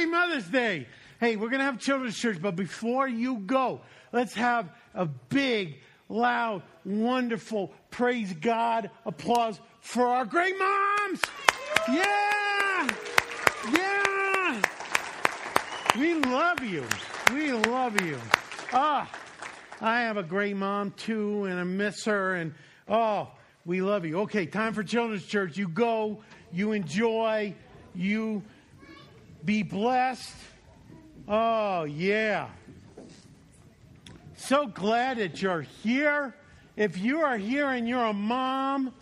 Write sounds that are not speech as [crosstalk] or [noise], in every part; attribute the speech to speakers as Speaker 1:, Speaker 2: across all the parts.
Speaker 1: Happy Mother's Day. Hey, we're going to have children's church, but before you go, let's have a big, loud, wonderful praise God applause for our great moms. Yeah. Yeah. We love you. We love you. Ah, I have a great mom too, and I miss her. And oh, we love you. Okay, time for children's church. You go, you enjoy, you be blessed. Oh, yeah. So glad that you're here. If you are here and you're a mom,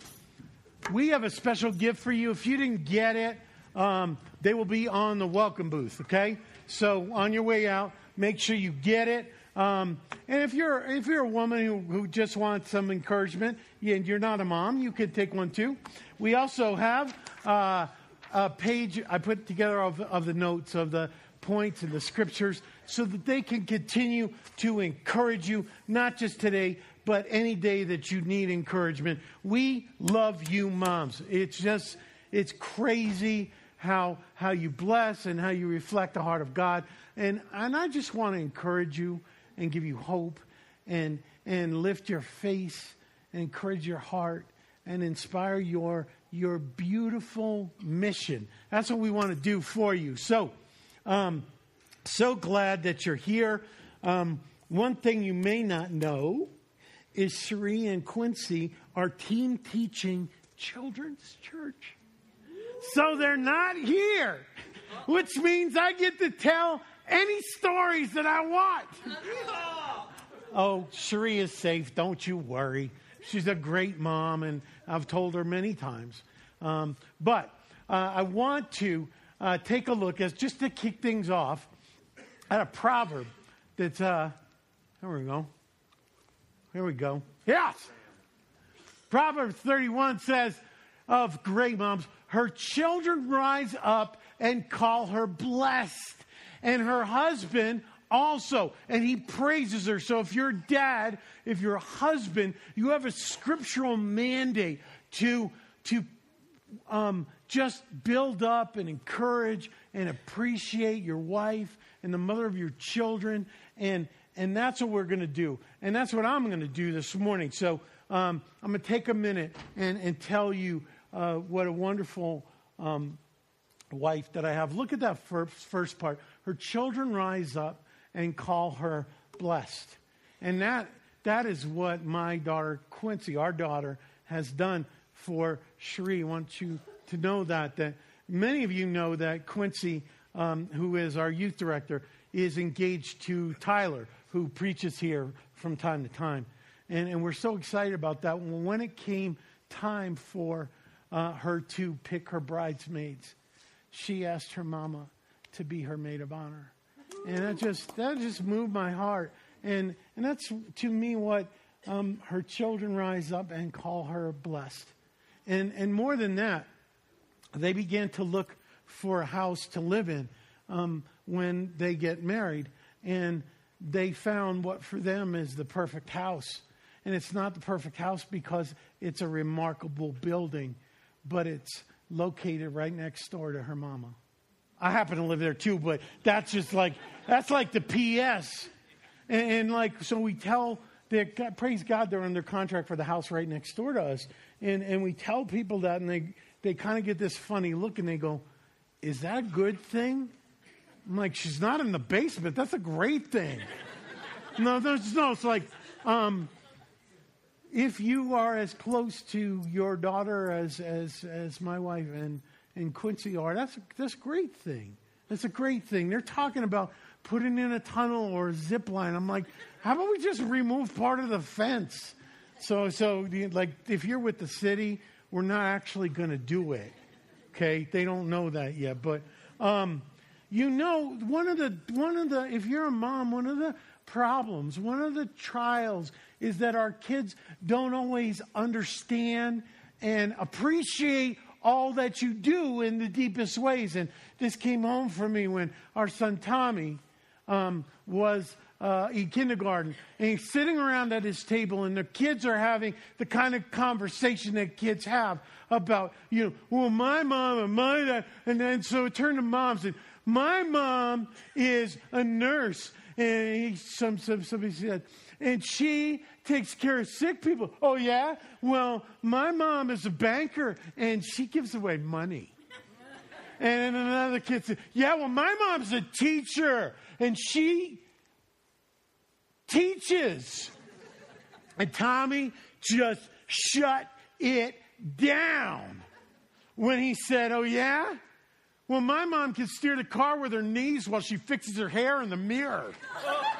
Speaker 1: we have a special gift for you. If you didn't get it, um, they will be on the welcome booth, okay? So on your way out, make sure you get it. Um, and if you're if you're a woman who, who just wants some encouragement and you're not a mom, you could take one too. We also have uh, a page I put together of, of the notes of the points and the scriptures so that they can continue to encourage you, not just today, but any day that you need encouragement. We love you, moms. It's just, it's crazy how, how you bless and how you reflect the heart of God. And, and I just want to encourage you and give you hope and, and lift your face and encourage your heart and inspire your, your beautiful mission. That's what we want to do for you. So, um, so glad that you're here. Um, one thing you may not know is Cherie and Quincy are team teaching children's church. So they're not here, which means I get to tell any stories that I want. oh, Cherie is safe. Don't you worry. She's a great mom, and I've told her many times. Um, but uh, I want to uh, take a look as just to kick things off at a proverb that's. Uh, we go. Here we go. Yes. Proverbs 31 says of great moms, her children rise up and call her blessed and her husband also. And he praises her. So if you're dad, if you're a husband, you have a scriptural mandate to, to um, just build up and encourage and appreciate your wife and the mother of your children. And, and that's what we're going to do. And that's what I'm going to do this morning. So um, I'm going to take a minute and, and tell you uh, what a wonderful um, wife that I have. Look at that first, first part. Her children rise up and call her blessed. And that, that is what my daughter, Quincy, our daughter, has done for Cherie. I want you to know that, that many of you know that Quincy, um, who is our youth director, is engaged to Tyler, who preaches here from time to time. And, and we're so excited about that. When it came time for uh, her to pick her bridesmaids, she asked her mama to be her maid of honor. And that just, that just moved my heart. And, and that's to me what um, her children rise up and call her blessed. And, and more than that, they began to look for a house to live in um, when they get married. And they found what for them is the perfect house. And it's not the perfect house because it's a remarkable building, but it's located right next door to her mama. I happen to live there too, but that's just like, that's like the PS. And, and like, so we tell, that, praise God, they're under contract for the house right next door to us. And, and we tell people that, and they, they kind of get this funny look and they go, Is that a good thing? I'm like, She's not in the basement. That's a great thing. [laughs] no, there's no, it's like, um, if you are as close to your daughter as, as, as my wife and, and Quincy are, that's, that's a great thing. That's a great thing. They're talking about putting in a tunnel or a zip line. I'm like, how about we just remove part of the fence? So, so like, if you're with the city, we're not actually going to do it. Okay, they don't know that yet, but um, you know, one of the one of the if you're a mom, one of the problems, one of the trials is that our kids don't always understand and appreciate all that you do in the deepest ways. And this came home for me when our son Tommy um, was uh, in kindergarten, and he's sitting around at his table, and the kids are having the kind of conversation that kids have about, you know, well, my mom and my dad, and then so it turned to moms, and my mom is a nurse, and he, some, some somebody said, and she takes care of sick people. Oh yeah, well, my mom is a banker, and she gives away money. And another kid said, Yeah, well, my mom's a teacher and she teaches. And Tommy just shut it down when he said, Oh, yeah? Well, my mom can steer the car with her knees while she fixes her hair in the mirror. [laughs]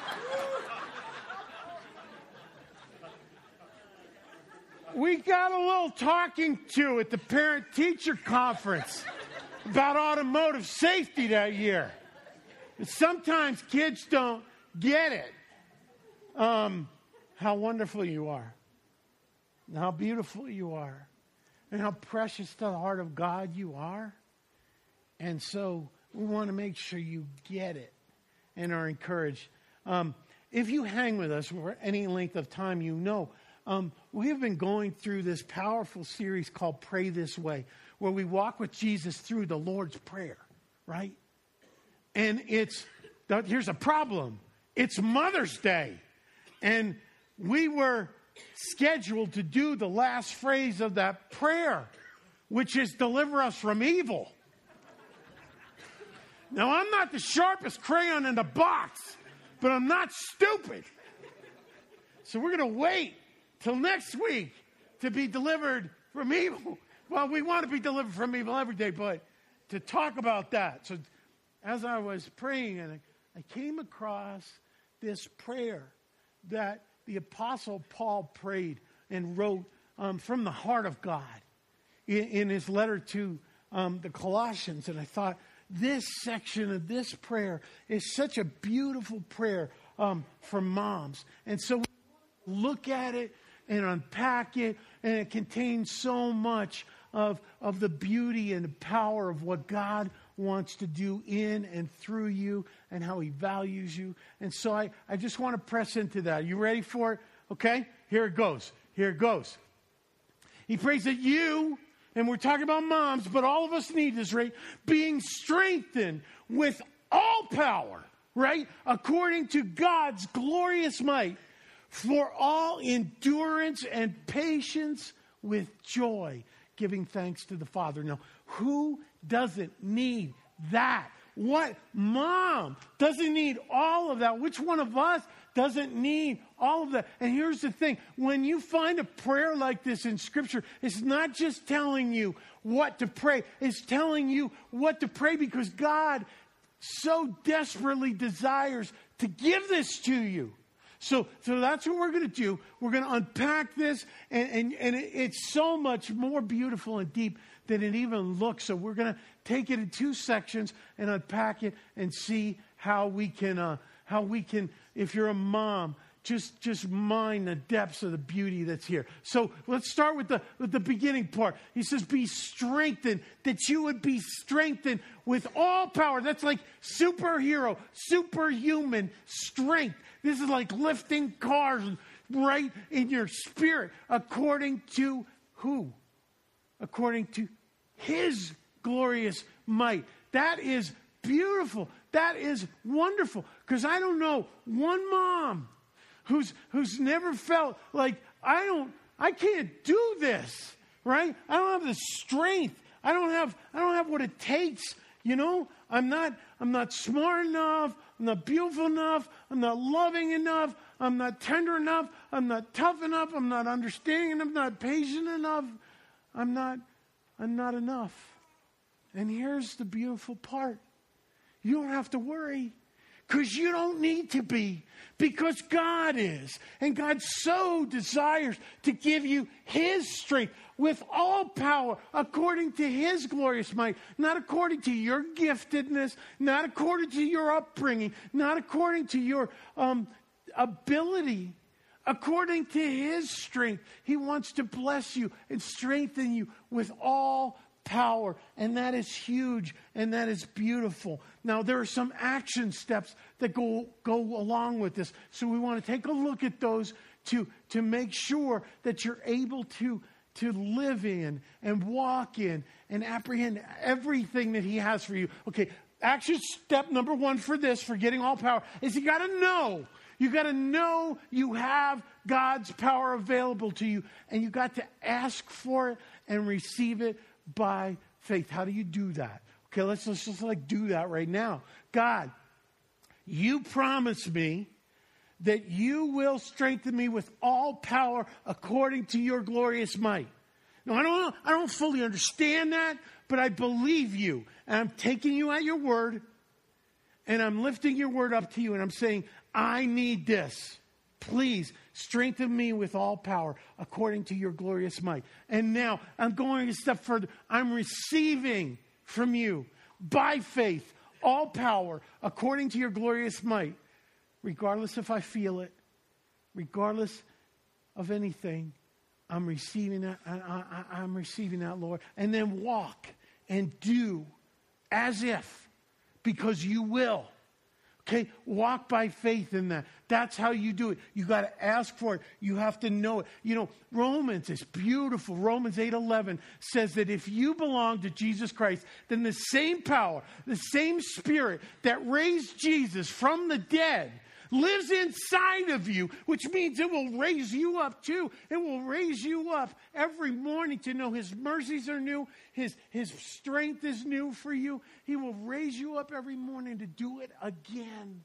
Speaker 1: we got a little talking to at the parent teacher conference about automotive safety that year. Sometimes kids don't get it. Um, how wonderful you are, and how beautiful you are, and how precious to the heart of God you are. And so we want to make sure you get it and are encouraged. Um, if you hang with us for any length of time, you know um, we have been going through this powerful series called Pray This Way where we walk with Jesus through the Lord's Prayer, right? And it's, here's a problem it's Mother's Day. And we were scheduled to do the last phrase of that prayer, which is deliver us from evil. Now, I'm not the sharpest crayon in the box, but I'm not stupid. So we're going to wait till next week to be delivered from evil. [laughs] Well, we want to be delivered from evil every day, but to talk about that. So, as I was praying, and I, came across this prayer that the Apostle Paul prayed and wrote um, from the heart of God in, in his letter to um, the Colossians. And I thought, this section of this prayer is such a beautiful prayer um, for moms. And so look at it and unpack it, and it contains so much of, of the beauty and the power of what God wants to do in and through you and how he values you. And so I, I just want to press into that. You ready for it? Okay? Here it goes. Here it goes. He prays that you, and we're talking about moms, but all of us need this, right? Being strengthened with all power, right? According to God's glorious might, for all endurance and patience with joy giving thanks to the Father. Now, who doesn't need that? What mom doesn't need all of that? Which one of us doesn't need all of that? And here's the thing when you find a prayer like this in Scripture, it's not just telling you what to pray, it's telling you what to pray because God so desperately desires to give this to you. So, so that's what we're going to do. We're going to unpack this, and, and, and it's so much more beautiful and deep than it even looks. So, we're going to take it in two sections and unpack it and see how we can, uh, how we can, if you're a mom, just just mine the depths of the beauty that's here. So let's start with the with the beginning part. He says, "Be strengthened, that you would be strengthened with all power." That's like superhero, superhuman strength. This is like lifting cars right in your spirit according to who? According to his glorious might. That is beautiful. That is wonderful. Because I don't know one mom who's who's never felt like I don't I can't do this, right? I don't have the strength. I don't have I don't have what it takes, you know? I'm not I'm not smart enough. I'm not beautiful enough. I'm not loving enough. I'm not tender enough. I'm not tough enough. I'm not understanding enough. I'm not patient enough. I'm not, I'm not enough. And here's the beautiful part you don't have to worry because you don't need to be because God is. And God so desires to give you His strength with all power according to His glorious might, not according to your giftedness, not according to your upbringing, not according to your um, ability. According to His strength, He wants to bless you and strengthen you with all power. And that is huge and that is beautiful. Now, there are some action steps that go, go along with this. So we want to take a look at those to, to make sure that you're able to, to live in and walk in and apprehend everything that He has for you. Okay, action step number one for this, for getting all power, is you got to know. You got to know you have God's power available to you, and you got to ask for it and receive it by faith. How do you do that? Okay, let's, let's just like do that right now. God, you promise me that you will strengthen me with all power according to your glorious might. Now, I don't, I don't fully understand that, but I believe you. And I'm taking you at your word, and I'm lifting your word up to you, and I'm saying, I need this. Please strengthen me with all power according to your glorious might. And now I'm going a step further. I'm receiving from you by faith all power according to your glorious might, regardless if I feel it, regardless of anything. I'm receiving that. I, am receiving that, Lord. And then walk and do as if, because you will. Okay, walk by faith in that. That's how you do it. You got to ask for it. You have to know it. You know, Romans is beautiful. Romans 8:11 says that if you belong to Jesus Christ, then the same power, the same spirit that raised Jesus from the dead lives inside of you, which means it will raise you up too. It will raise you up every morning to know His mercies are new, His, His strength is new for you. He will raise you up every morning to do it again.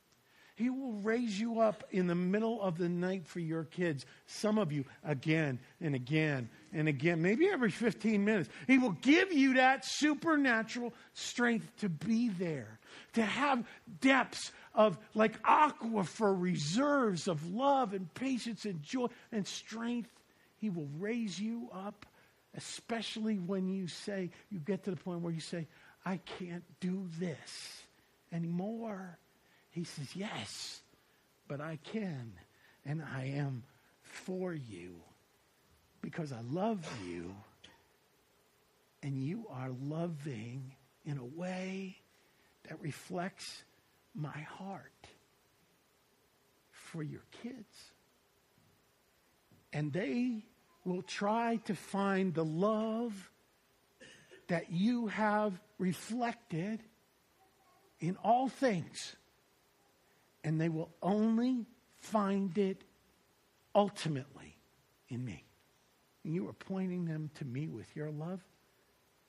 Speaker 1: He will raise you up in the middle of the night for your kids. Some of you again and again and again, maybe every 15 minutes. He will give you that supernatural strength to be there, to have depths of like aquifer reserves of love and patience and joy and strength. He will raise you up, especially when you say, you get to the point where you say, I can't do this anymore. He says, Yes, but I can, and I am for you because I love you, and you are loving in a way that reflects my heart for your kids. And they will try to find the love that you have reflected in all things. And they will only find it ultimately in me. And you are pointing them to me with your love.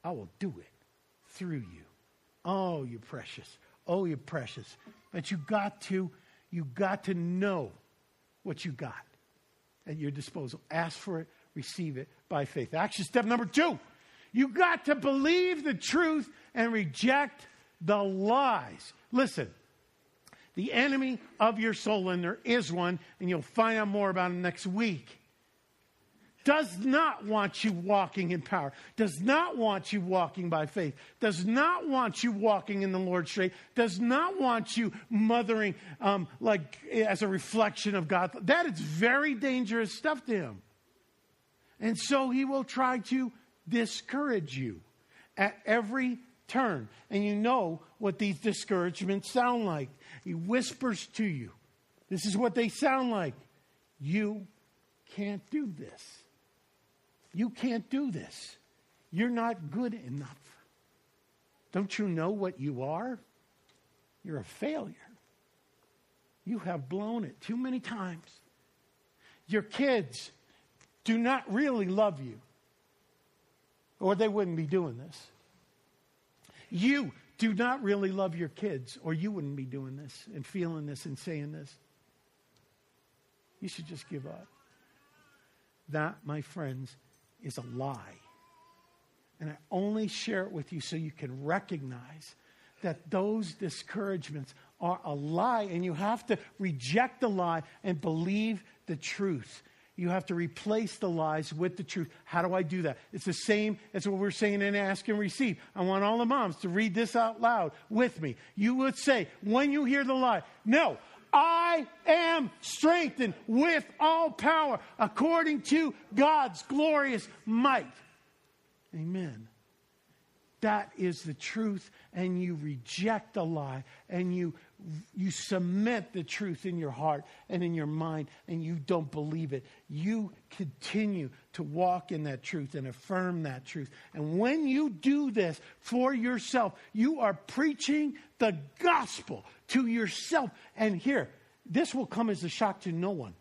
Speaker 1: I will do it through you. Oh, you precious. Oh, you're precious. But you got to, you got to know what you got at your disposal. Ask for it, receive it by faith. Action step number two. You got to believe the truth and reject the lies. Listen, the enemy of your soul, and there is one, and you'll find out more about him next week does not want you walking in power, does not want you walking by faith, does not want you walking in the Lord's straight, does not want you mothering um, like as a reflection of God. That is very dangerous stuff to him. And so he will try to discourage you at every turn. And you know what these discouragements sound like. He whispers to you. This is what they sound like. You can't do this. You can't do this. You're not good enough. Don't you know what you are? You're a failure. You have blown it too many times. Your kids do not really love you, or they wouldn't be doing this. You do not really love your kids, or you wouldn't be doing this and feeling this and saying this. You should just give up. That, my friends, is a lie. And I only share it with you so you can recognize that those discouragements are a lie, and you have to reject the lie and believe the truth. You have to replace the lies with the truth. How do I do that? It's the same as what we're saying in Ask and Receive. I want all the moms to read this out loud with me. You would say, when you hear the lie, no, I am strengthened with all power according to God's glorious might. Amen. That is the truth and you reject the lie and you you cement the truth in your heart and in your mind and you don't believe it. You continue to walk in that truth and affirm that truth. And when you do this for yourself you are preaching the gospel to yourself. And here this will come as a shock to no one.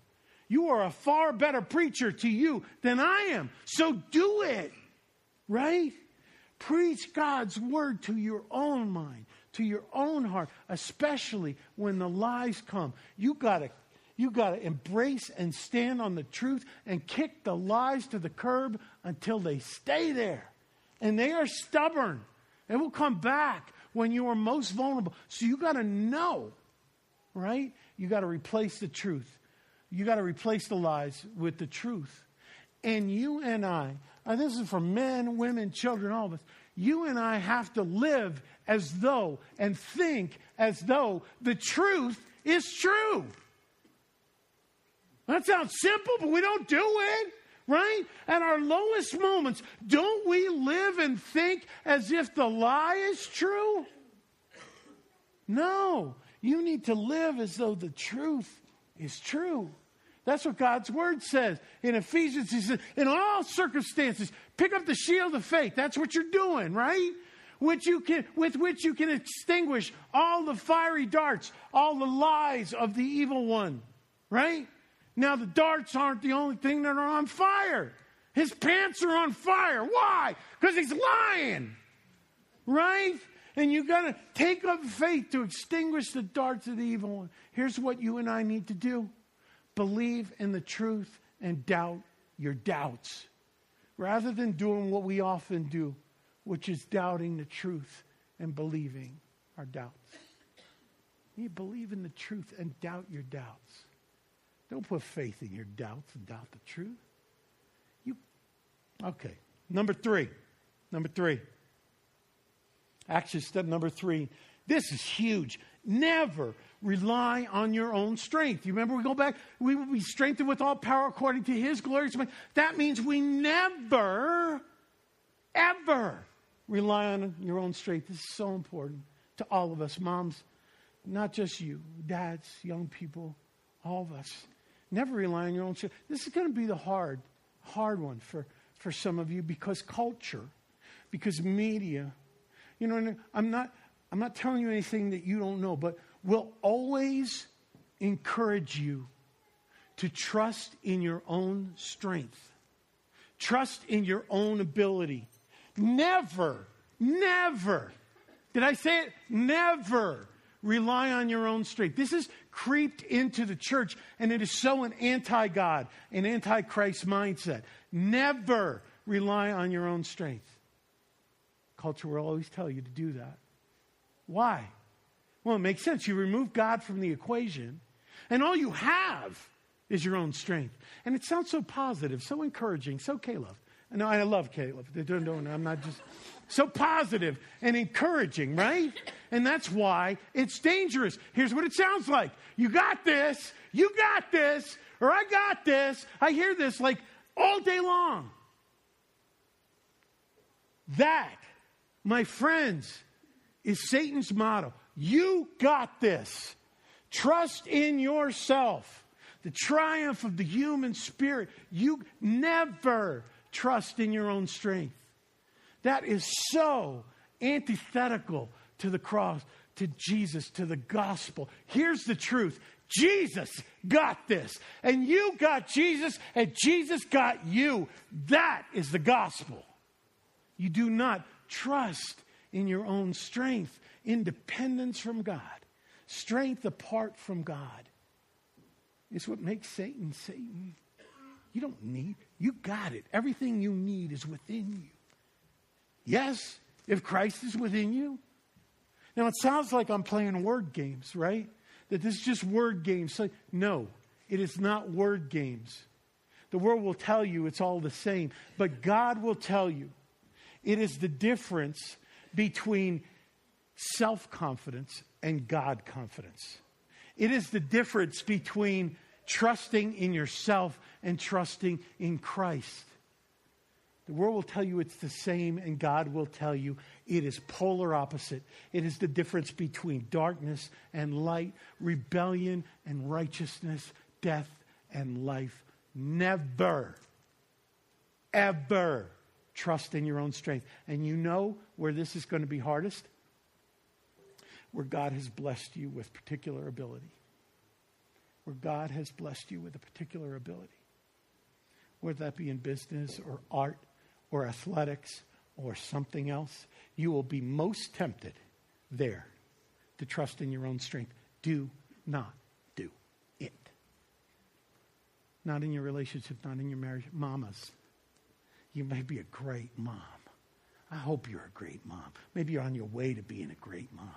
Speaker 1: You are a far better preacher to you than i am. So do it right Preach God's word to your own mind, to your own heart, especially when the lies come. You gotta you got to embrace and stand on the truth and kick the lies to the curb until they stay there. And they are stubborn. They will come back when you are most vulnerable. So you got to know, right? You got to replace the truth. You got to replace the lies with the truth. And you and I and this is for men, women, children, all of us. You and I have to live as though and think as though the truth is true. That sounds simple, but we don't do it, right? At our lowest moments, don't we live and think as if the lie is true? No, you need to live as though the truth is true. That's what God's word says. In Ephesians, he says, in all circumstances, pick up the shield of faith. That's what you're doing, right? Which you can, with which you can extinguish all the fiery darts, all the lies of the evil one, right? Now, the darts aren't the only thing that are on fire. His pants are on fire. Why? Because he's lying, right? And you got to take up faith to extinguish the darts of the evil one. Here's what you and I need to do Believe in the truth and doubt your doubts rather than doing what we often do, which is doubting the truth and believing our doubts. You believe in the truth and doubt your doubts. Don't put faith in your doubts and doubt the truth. You okay. Number three. Number three. Action step number three. This is huge. Never rely on your own strength. You remember we go back, we will be strengthened with all power according to his glorious might. That means we never, ever rely on your own strength. This is so important to all of us, moms, not just you, dads, young people, all of us. Never rely on your own strength. This is going to be the hard, hard one for, for some of you because culture, because media. You know, I'm not, I'm not telling you anything that you don't know, but will always encourage you to trust in your own strength, trust in your own ability. Never, never, did I say it? Never rely on your own strength. This has creeped into the church, and it is so an anti God, an anti Christ mindset. Never rely on your own strength. Culture will always tell you to do that. Why? Well, it makes sense. You remove God from the equation, and all you have is your own strength. And it sounds so positive, so encouraging, so Caleb. I know I love Caleb. I'm not just so positive and encouraging, right? And that's why it's dangerous. Here's what it sounds like You got this, you got this, or I got this. I hear this like all day long. That, my friends, is Satan's motto. You got this. Trust in yourself. The triumph of the human spirit. You never trust in your own strength. That is so antithetical to the cross, to Jesus, to the gospel. Here's the truth Jesus got this, and you got Jesus, and Jesus got you. That is the gospel. You do not trust in your own strength independence from God, strength apart from God, is what makes Satan Satan. You don't need, you got it. Everything you need is within you. Yes, if Christ is within you. Now, it sounds like I'm playing word games, right? That this is just word games. no, it is not word games. The world will tell you it's all the same, but God will tell you it is the difference between self confidence and God confidence. It is the difference between trusting in yourself and trusting in Christ. The world will tell you it's the same, and God will tell you it is polar opposite. It is the difference between darkness and light, rebellion and righteousness, death and life. Never, ever trust in your own strength. And you know where this is going to be hardest? Where God has blessed you with particular ability. Where God has blessed you with a particular ability. Whether that be in business or art or athletics or something else, you will be most tempted there to trust in your own strength. Do not do it. Not in your relationship, not in your marriage. Mamas, you may be a great mom. I hope you're a great mom. Maybe you're on your way to being a great mom.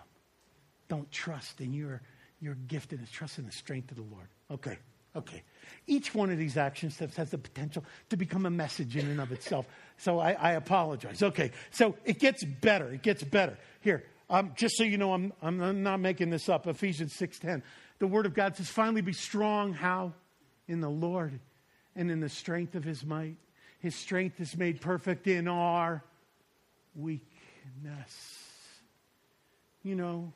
Speaker 1: Don't trust in your, your giftedness. Trust in the strength of the Lord. Okay, okay. Each one of these action steps has the potential to become a message in and of itself. So I, I apologize. Okay, so it gets better. It gets better. Here, um, just so you know, I'm, I'm not making this up. Ephesians 6.10. The Word of God says, finally be strong. How? In the Lord and in the strength of His might. His strength is made perfect in our weakness. You know,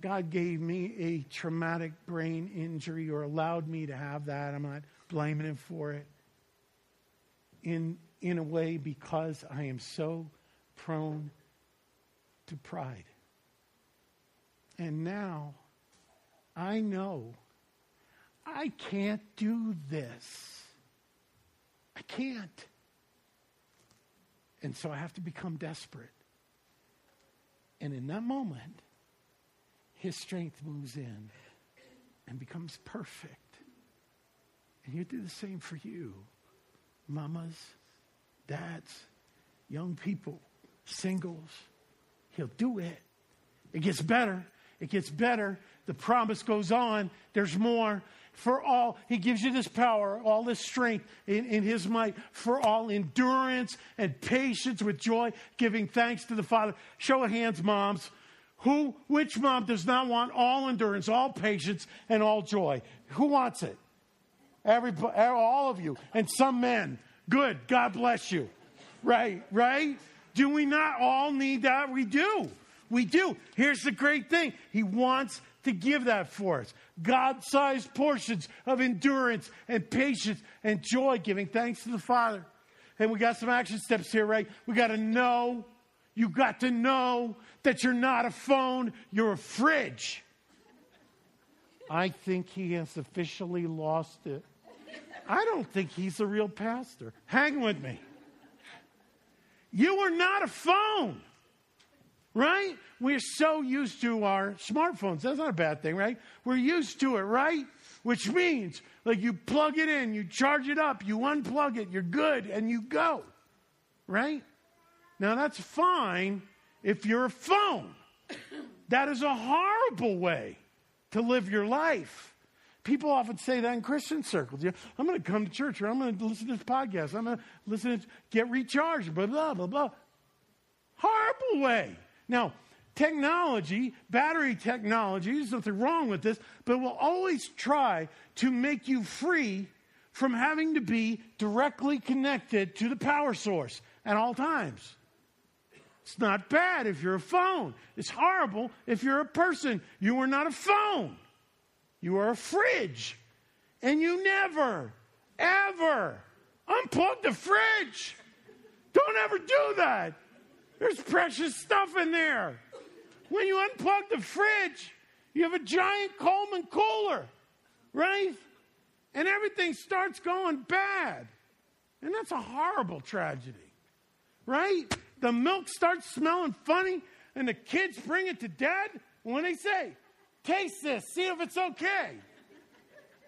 Speaker 1: God gave me a traumatic brain injury or allowed me to have that. I'm not blaming Him for it. In, in a way, because I am so prone to pride. And now I know I can't do this. I can't. And so I have to become desperate. And in that moment, his strength moves in and becomes perfect. And you do the same for you, mamas, dads, young people, singles. He'll do it. It gets better. It gets better. The promise goes on. There's more for all, he gives you this power, all this strength in, in his might, for all endurance and patience with joy, giving thanks to the Father. Show of hands, moms. Who, which mom does not want all endurance, all patience, and all joy? Who wants it? Everybody, all of you, and some men. Good. God bless you. Right, right? Do we not all need that? We do. We do. Here's the great thing He wants to give that for us. God sized portions of endurance and patience and joy, giving thanks to the Father. And we got some action steps here, right? We got to know, you got to know that you're not a phone, you're a fridge. I think he has officially lost it. I don't think he's a real pastor. Hang with me. You are not a phone right? We're so used to our smartphones. That's not a bad thing, right? We're used to it, right? Which means, like, you plug it in, you charge it up, you unplug it, you're good, and you go, right? Now, that's fine if you're a phone. That is a horrible way to live your life. People often say that in Christian circles. You know, I'm going to come to church or I'm going to listen to this podcast. I'm going to listen to get recharged, blah, blah, blah, blah. Horrible way. Now, technology, battery technology, there's nothing wrong with this, but will always try to make you free from having to be directly connected to the power source at all times. It's not bad if you're a phone. It's horrible if you're a person. You are not a phone. You are a fridge. And you never, ever unplug the fridge. Don't ever do that. There's precious stuff in there. When you unplug the fridge, you have a giant Coleman cooler, right? And everything starts going bad. And that's a horrible tragedy, right? The milk starts smelling funny, and the kids bring it to dad. When they say, Taste this, see if it's okay.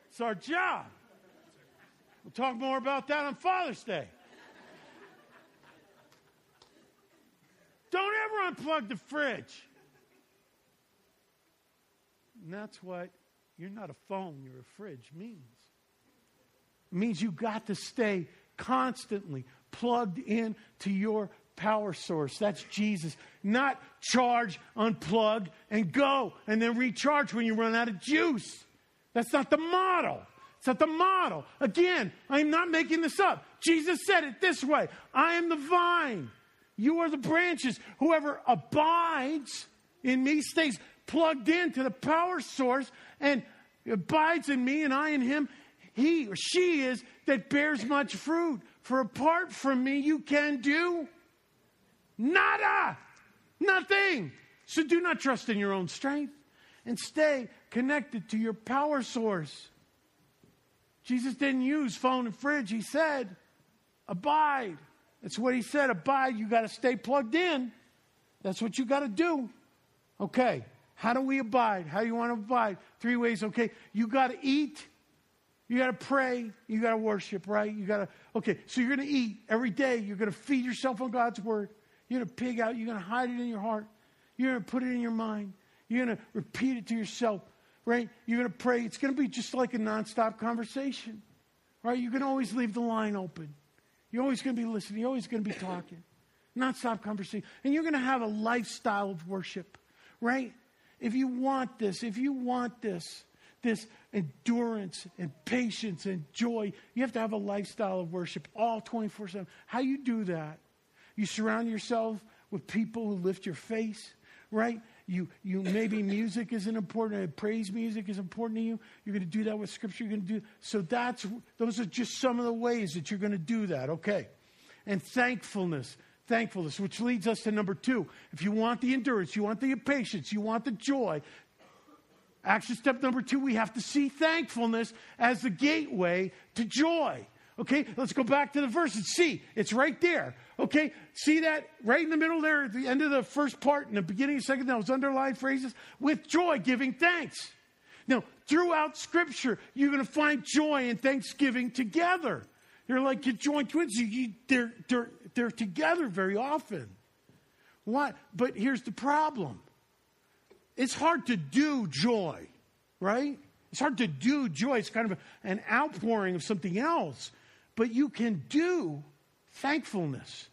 Speaker 1: It's our job. We'll talk more about that on Father's Day. Don't ever unplug the fridge. And that's what you're not a phone, you're a fridge means. It means you got to stay constantly plugged in to your power source. That's Jesus. Not charge, unplug, and go, and then recharge when you run out of juice. That's not the model. It's not the model. Again, I'm not making this up. Jesus said it this way I am the vine. You are the branches. Whoever abides in me stays plugged into the power source and abides in me and I in him. He or she is that bears much fruit. For apart from me, you can do nada, nothing. So do not trust in your own strength and stay connected to your power source. Jesus didn't use phone and fridge. He said, abide. That's what he said. Abide. You got to stay plugged in. That's what you got to do. Okay. How do we abide? How do you want to abide? Three ways. Okay. You got to eat. You got to pray. You got to worship, right? You got to, okay. So you're going to eat every day. You're going to feed yourself on God's word. You're going to pig out. You're going to hide it in your heart. You're going to put it in your mind. You're going to repeat it to yourself right? You're going to pray. It's going to be just like a nonstop conversation, right? You can always leave the line open. You're always going to be listening. You're always going to be talking. Nonstop conversation. And you're going to have a lifestyle of worship, right? If you want this, if you want this, this endurance and patience and joy, you have to have a lifestyle of worship all 24 7. How you do that? You surround yourself with people who lift your face, right? You, you maybe music isn't important. Praise music is important to you. You're going to do that with scripture. You're going to do so. That's those are just some of the ways that you're going to do that. Okay, and thankfulness, thankfulness, which leads us to number two. If you want the endurance, you want the patience, you want the joy. Action step number two: we have to see thankfulness as the gateway to joy. Okay, let's go back to the verse and see. It's right there. Okay, see that right in the middle there at the end of the first part and the beginning of the second, those underlined phrases? With joy, giving thanks. Now, throughout Scripture, you're going to find joy and thanksgiving together. They're like you joint twins. You, they're, they're, they're together very often. What? But here's the problem it's hard to do joy, right? It's hard to do joy. It's kind of an outpouring of something else but you can do thankfulness.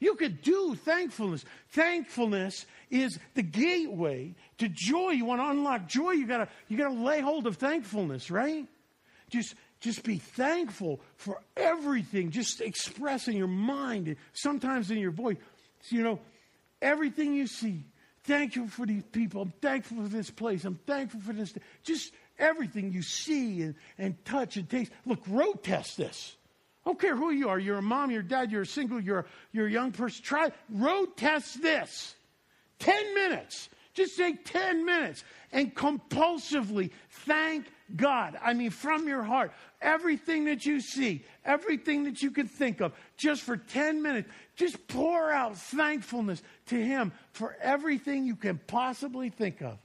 Speaker 1: You could do thankfulness. Thankfulness is the gateway to joy. You want to unlock joy, you gotta you gotta lay hold of thankfulness, right? Just just be thankful for everything. Just express in your mind, and sometimes in your voice. You know, everything you see. Thank you for these people. I'm thankful for this place. I'm thankful for this. Just everything you see and, and touch and taste. Look, road test this. I don't care who you are. You're a mom, you're a dad, you're a single, you're, you're a young person. Try, road test this. 10 minutes. Just take 10 minutes and compulsively thank God. I mean, from your heart. Everything that you see, everything that you can think of, just for 10 minutes, just pour out thankfulness to Him for everything you can possibly think of.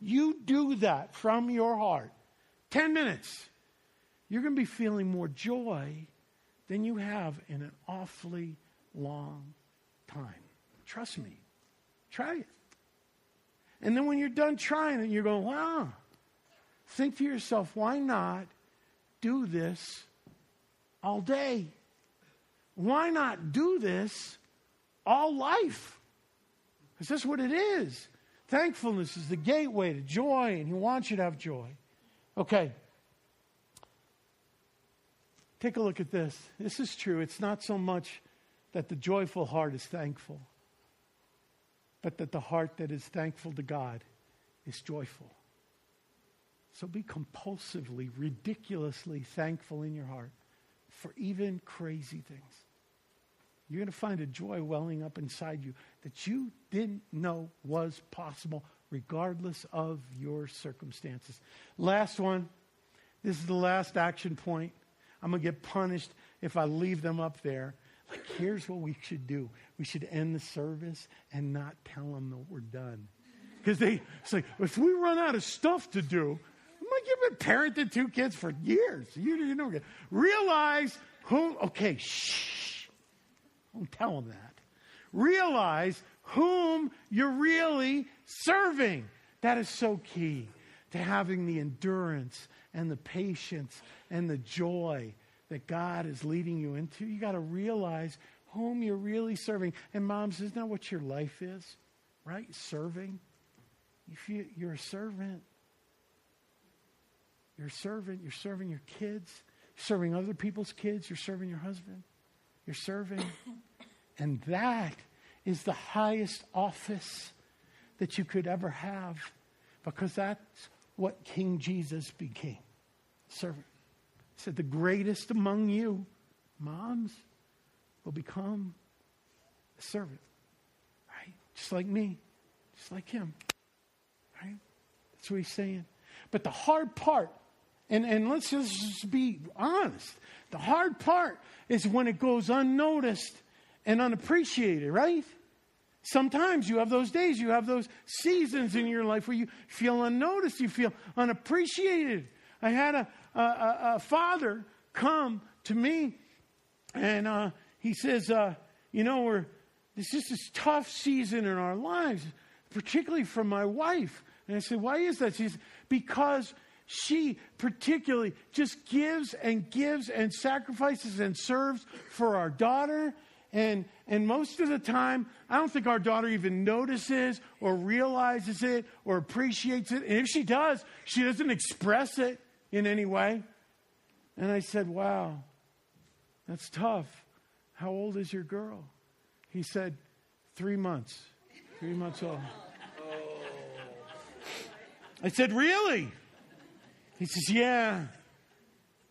Speaker 1: You do that from your heart. 10 minutes. You're going to be feeling more joy than you have in an awfully long time. Trust me. Try it. And then when you're done trying it, you're going, wow. Think to yourself, why not do this all day? Why not do this all life? Because that's what it is. Thankfulness is the gateway to joy, and He wants you to have joy. Okay. Take a look at this. This is true. It's not so much that the joyful heart is thankful, but that the heart that is thankful to God is joyful. So be compulsively, ridiculously thankful in your heart for even crazy things. You're going to find a joy welling up inside you that you didn't know was possible, regardless of your circumstances. Last one. This is the last action point. I'm going to get punished if I leave them up there. Like, here's what we should do we should end the service and not tell them that we're done. Because they say, if we run out of stuff to do, I'm like, you've been parenting two kids for years. You, you know, realize who, okay, shh. Don't tell them that. Realize whom you're really serving. That is so key to having the endurance and the patience and the joy that God is leading you into. You got to realize whom you're really serving. And moms, isn't that what your life is? Right? Serving. If you, you're a servant. You're serving, you're serving your kids, you're serving other people's kids, you're serving your husband, you're serving. [coughs] And that is the highest office that you could ever have because that's what King Jesus became servant. He said, The greatest among you, moms, will become a servant. Right? Just like me, just like him. Right? That's what he's saying. But the hard part, and, and let's just be honest, the hard part is when it goes unnoticed and unappreciated, right? Sometimes you have those days, you have those seasons in your life where you feel unnoticed, you feel unappreciated. I had a, a father come to me and uh, he says, uh, You know, we're, it's just this tough season in our lives, particularly for my wife. And I said, Why is that? She said, Because she particularly just gives and gives and sacrifices and serves for our daughter and, and most of the time, I don't think our daughter even notices or realizes it or appreciates it. And if she does, she doesn't express it in any way. And I said, Wow, that's tough. How old is your girl? He said, Three months. Three months old. I said, Really? He says, Yeah.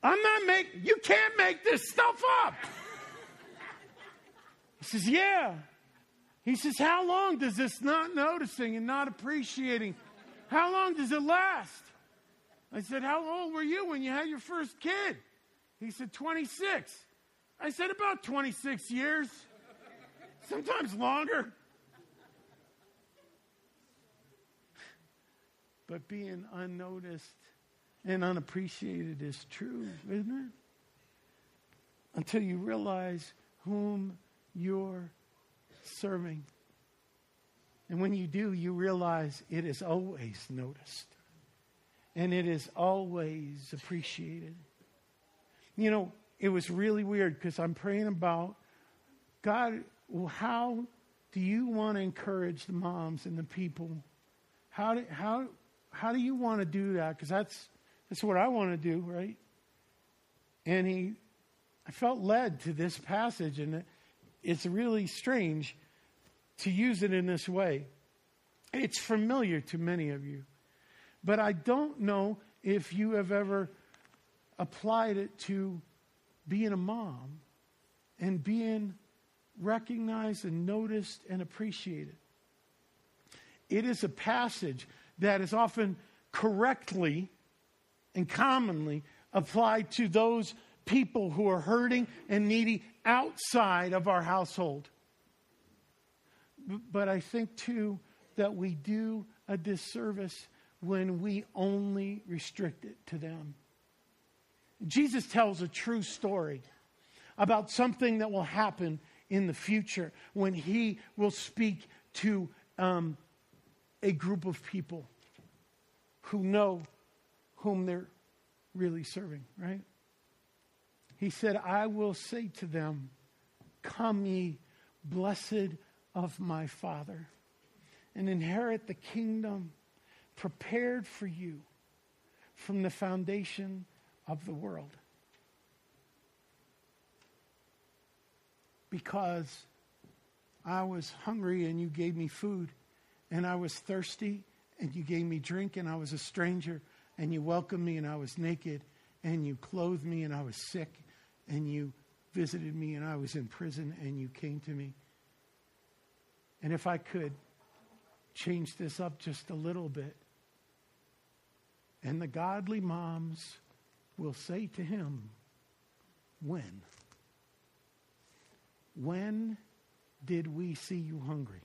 Speaker 1: I'm not making, you can't make this stuff up. He says, Yeah. He says, How long does this not noticing and not appreciating, how long does it last? I said, How old were you when you had your first kid? He said, 26. I said, About 26 years, sometimes longer. But being unnoticed and unappreciated is true, isn't it? Until you realize whom you're serving. And when you do, you realize it is always noticed and it is always appreciated. You know, it was really weird because I'm praying about God, how do you want to encourage the moms and the people? How do, how, how do you want to do that? Because that's, that's what I want to do, right? And he, I felt led to this passage, and it, it's really strange to use it in this way. It's familiar to many of you, but I don't know if you have ever applied it to being a mom and being recognized and noticed and appreciated. It is a passage that is often correctly and commonly applied to those people who are hurting and needy outside of our household. But I think too that we do a disservice when we only restrict it to them. Jesus tells a true story about something that will happen in the future when he will speak to um, a group of people who know whom they're really serving, right? He said, I will say to them, Come ye, blessed of my Father, and inherit the kingdom prepared for you from the foundation of the world. Because I was hungry and you gave me food, and I was thirsty and you gave me drink, and I was a stranger and you welcomed me and I was naked, and you clothed me and I was sick and you visited me and I was in prison and you came to me. And if I could change this up just a little bit, and the godly moms will say to him, When? When did we see you hungry?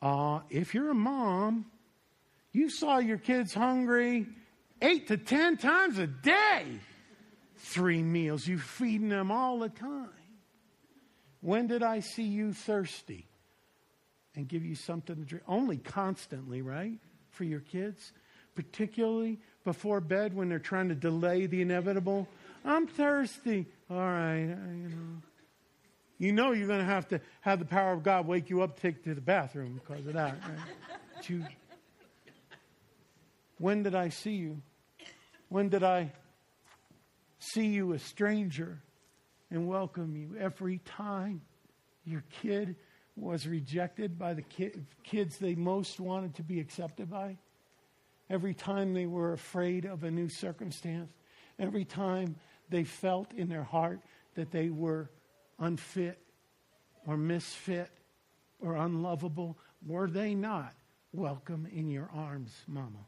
Speaker 1: Uh, if you're a mom, you saw your kids hungry eight to ten times a day three meals. You feeding them all the time. When did I see you thirsty and give you something to drink? Only constantly, right? For your kids, particularly before bed when they're trying to delay the inevitable. I'm thirsty. All right, uh, you know. You know you're going to have to have the power of God wake you up take to the bathroom because of that, right? [laughs] when did I see you When did I see you a stranger and welcome you? Every time your kid was rejected by the ki- kids they most wanted to be accepted by. Every time they were afraid of a new circumstance. Every time they felt in their heart that they were unfit or misfit or unlovable, were they not welcome in your arms, Mama?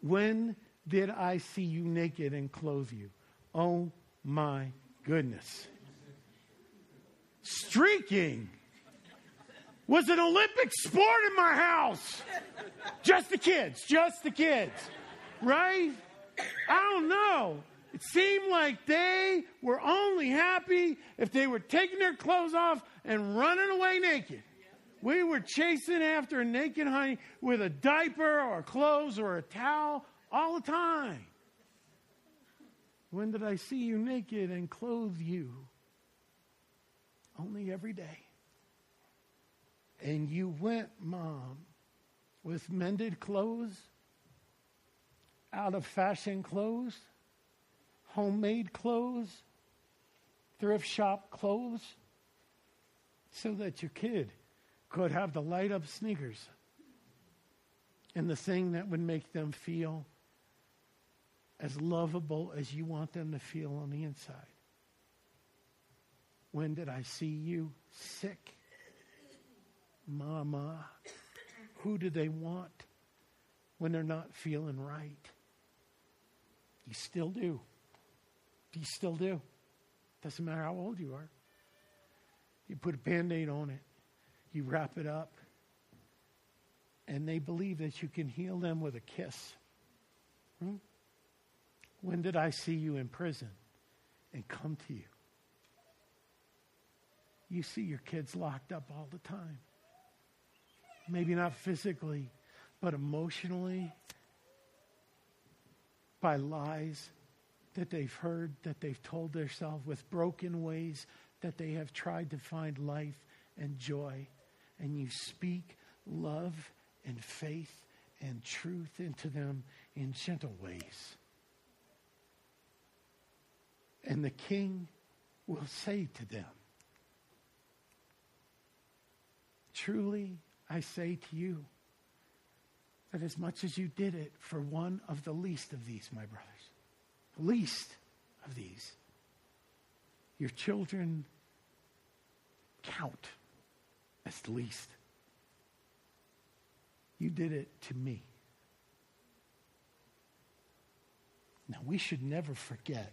Speaker 1: When did I see you naked and clothe you? Oh my goodness. Streaking was an Olympic sport in my house. Just the kids, just the kids, right? I don't know. It seemed like they were only happy if they were taking their clothes off and running away naked. We were chasing after a naked honey with a diaper or clothes or a towel all the time. When did I see you naked and clothe you? Only every day. And you went, Mom, with mended clothes, out of fashion clothes, homemade clothes, thrift shop clothes, so that your kid could have the light up sneakers and the thing that would make them feel as lovable as you want them to feel on the inside. When did I see you sick? Mama, who do they want when they're not feeling right? You still do. You still do. Doesn't matter how old you are. You put a band aid on it, you wrap it up, and they believe that you can heal them with a kiss. Hmm? When did I see you in prison and come to you? You see your kids locked up all the time. Maybe not physically, but emotionally, by lies that they've heard, that they've told themselves, with broken ways that they have tried to find life and joy. And you speak love and faith and truth into them in gentle ways. And the king will say to them, Truly, I say to you that as much as you did it for one of the least of these, my brothers, least of these, your children count as the least. You did it to me. Now, we should never forget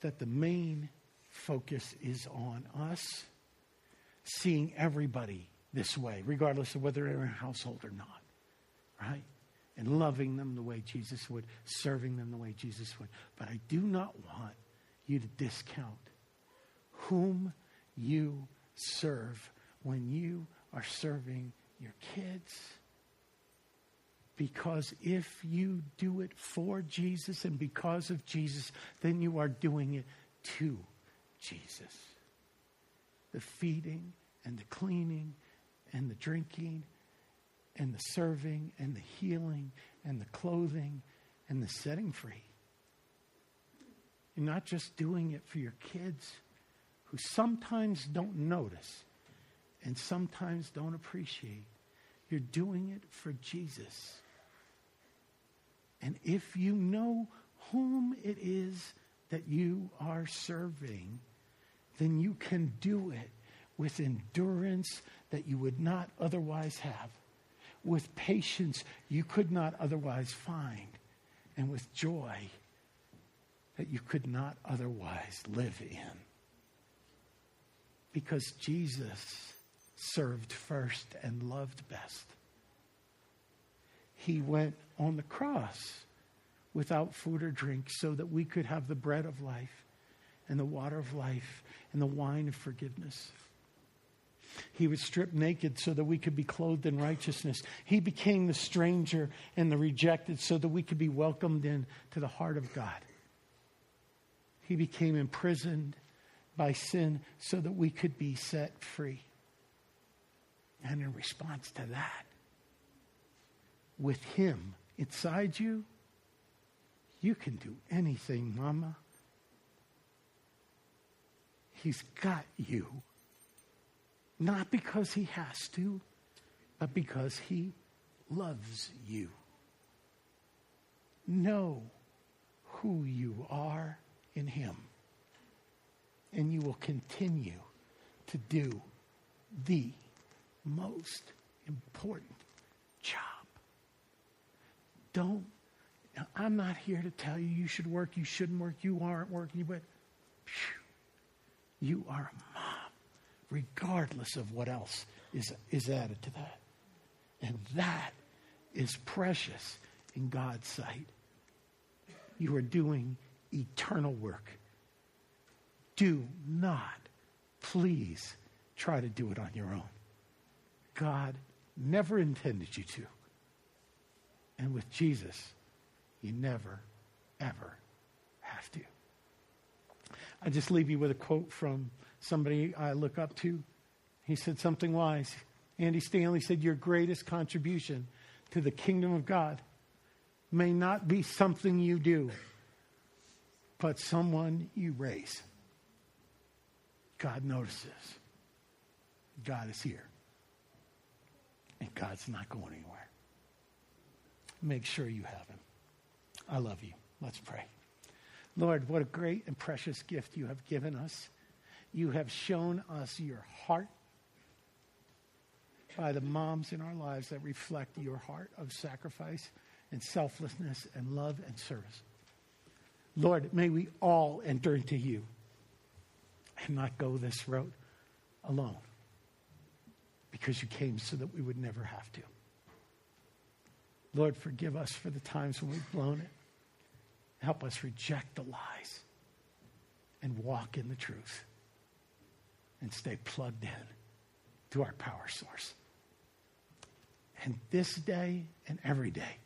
Speaker 1: that the main focus is on us seeing everybody this way, regardless of whether they're in a household or not, right? And loving them the way Jesus would, serving them the way Jesus would. But I do not want you to discount whom you serve when you are serving your kids. Because if you do it for Jesus and because of Jesus, then you are doing it to Jesus. The feeding and the cleaning and the drinking and the serving and the healing and the clothing and the setting free. You're not just doing it for your kids who sometimes don't notice and sometimes don't appreciate. You're doing it for Jesus. And if you know whom it is that you are serving, then you can do it with endurance that you would not otherwise have, with patience you could not otherwise find, and with joy that you could not otherwise live in. Because Jesus served first and loved best. He went on the cross without food or drink so that we could have the bread of life and the water of life and the wine of forgiveness. He was stripped naked so that we could be clothed in righteousness. He became the stranger and the rejected so that we could be welcomed in to the heart of God. He became imprisoned by sin so that we could be set free. And in response to that, with Him inside you, you can do anything, Mama. He's got you. Not because he has to, but because he loves you. Know who you are in him. And you will continue to do the most important job. Don't, I'm not here to tell you you should work, you shouldn't work, you aren't working, but you are a mom, regardless of what else is, is added to that. And that is precious in God's sight. You are doing eternal work. Do not, please, try to do it on your own. God never intended you to. And with Jesus, you never, ever have to. I just leave you with a quote from somebody I look up to. He said something wise. Andy Stanley said, Your greatest contribution to the kingdom of God may not be something you do, but someone you raise. God notices. God is here. And God's not going anywhere. Make sure you have him. I love you. Let's pray. Lord, what a great and precious gift you have given us. You have shown us your heart by the moms in our lives that reflect your heart of sacrifice and selflessness and love and service. Lord, may we all enter into you and not go this road alone because you came so that we would never have to. Lord, forgive us for the times when we've blown it. Help us reject the lies and walk in the truth and stay plugged in to our power source. And this day and every day,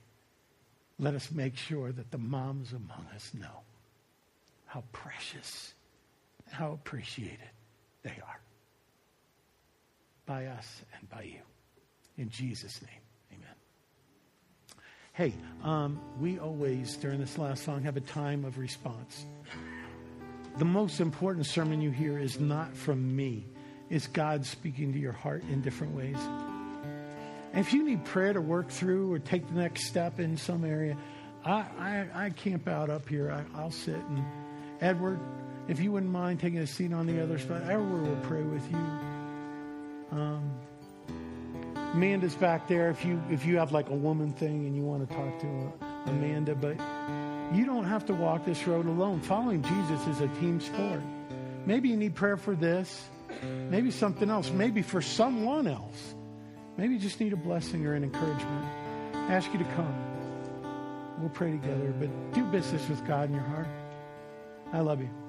Speaker 1: let us make sure that the moms among us know how precious, how appreciated they are by us and by you. In Jesus' name, amen. Hey, um, we always, during this last song, have a time of response. The most important sermon you hear is not from me, it's God speaking to your heart in different ways. And if you need prayer to work through or take the next step in some area, I, I, I camp out up here. I, will sit and Edward, if you wouldn't mind taking a seat on the other side, Edward will pray with you. Um, Amanda's back there. If you if you have like a woman thing and you want to talk to Amanda, but you don't have to walk this road alone. Following Jesus is a team sport. Maybe you need prayer for this. Maybe something else. Maybe for someone else. Maybe you just need a blessing or an encouragement. I ask you to come. We'll pray together, but do business with God in your heart. I love you.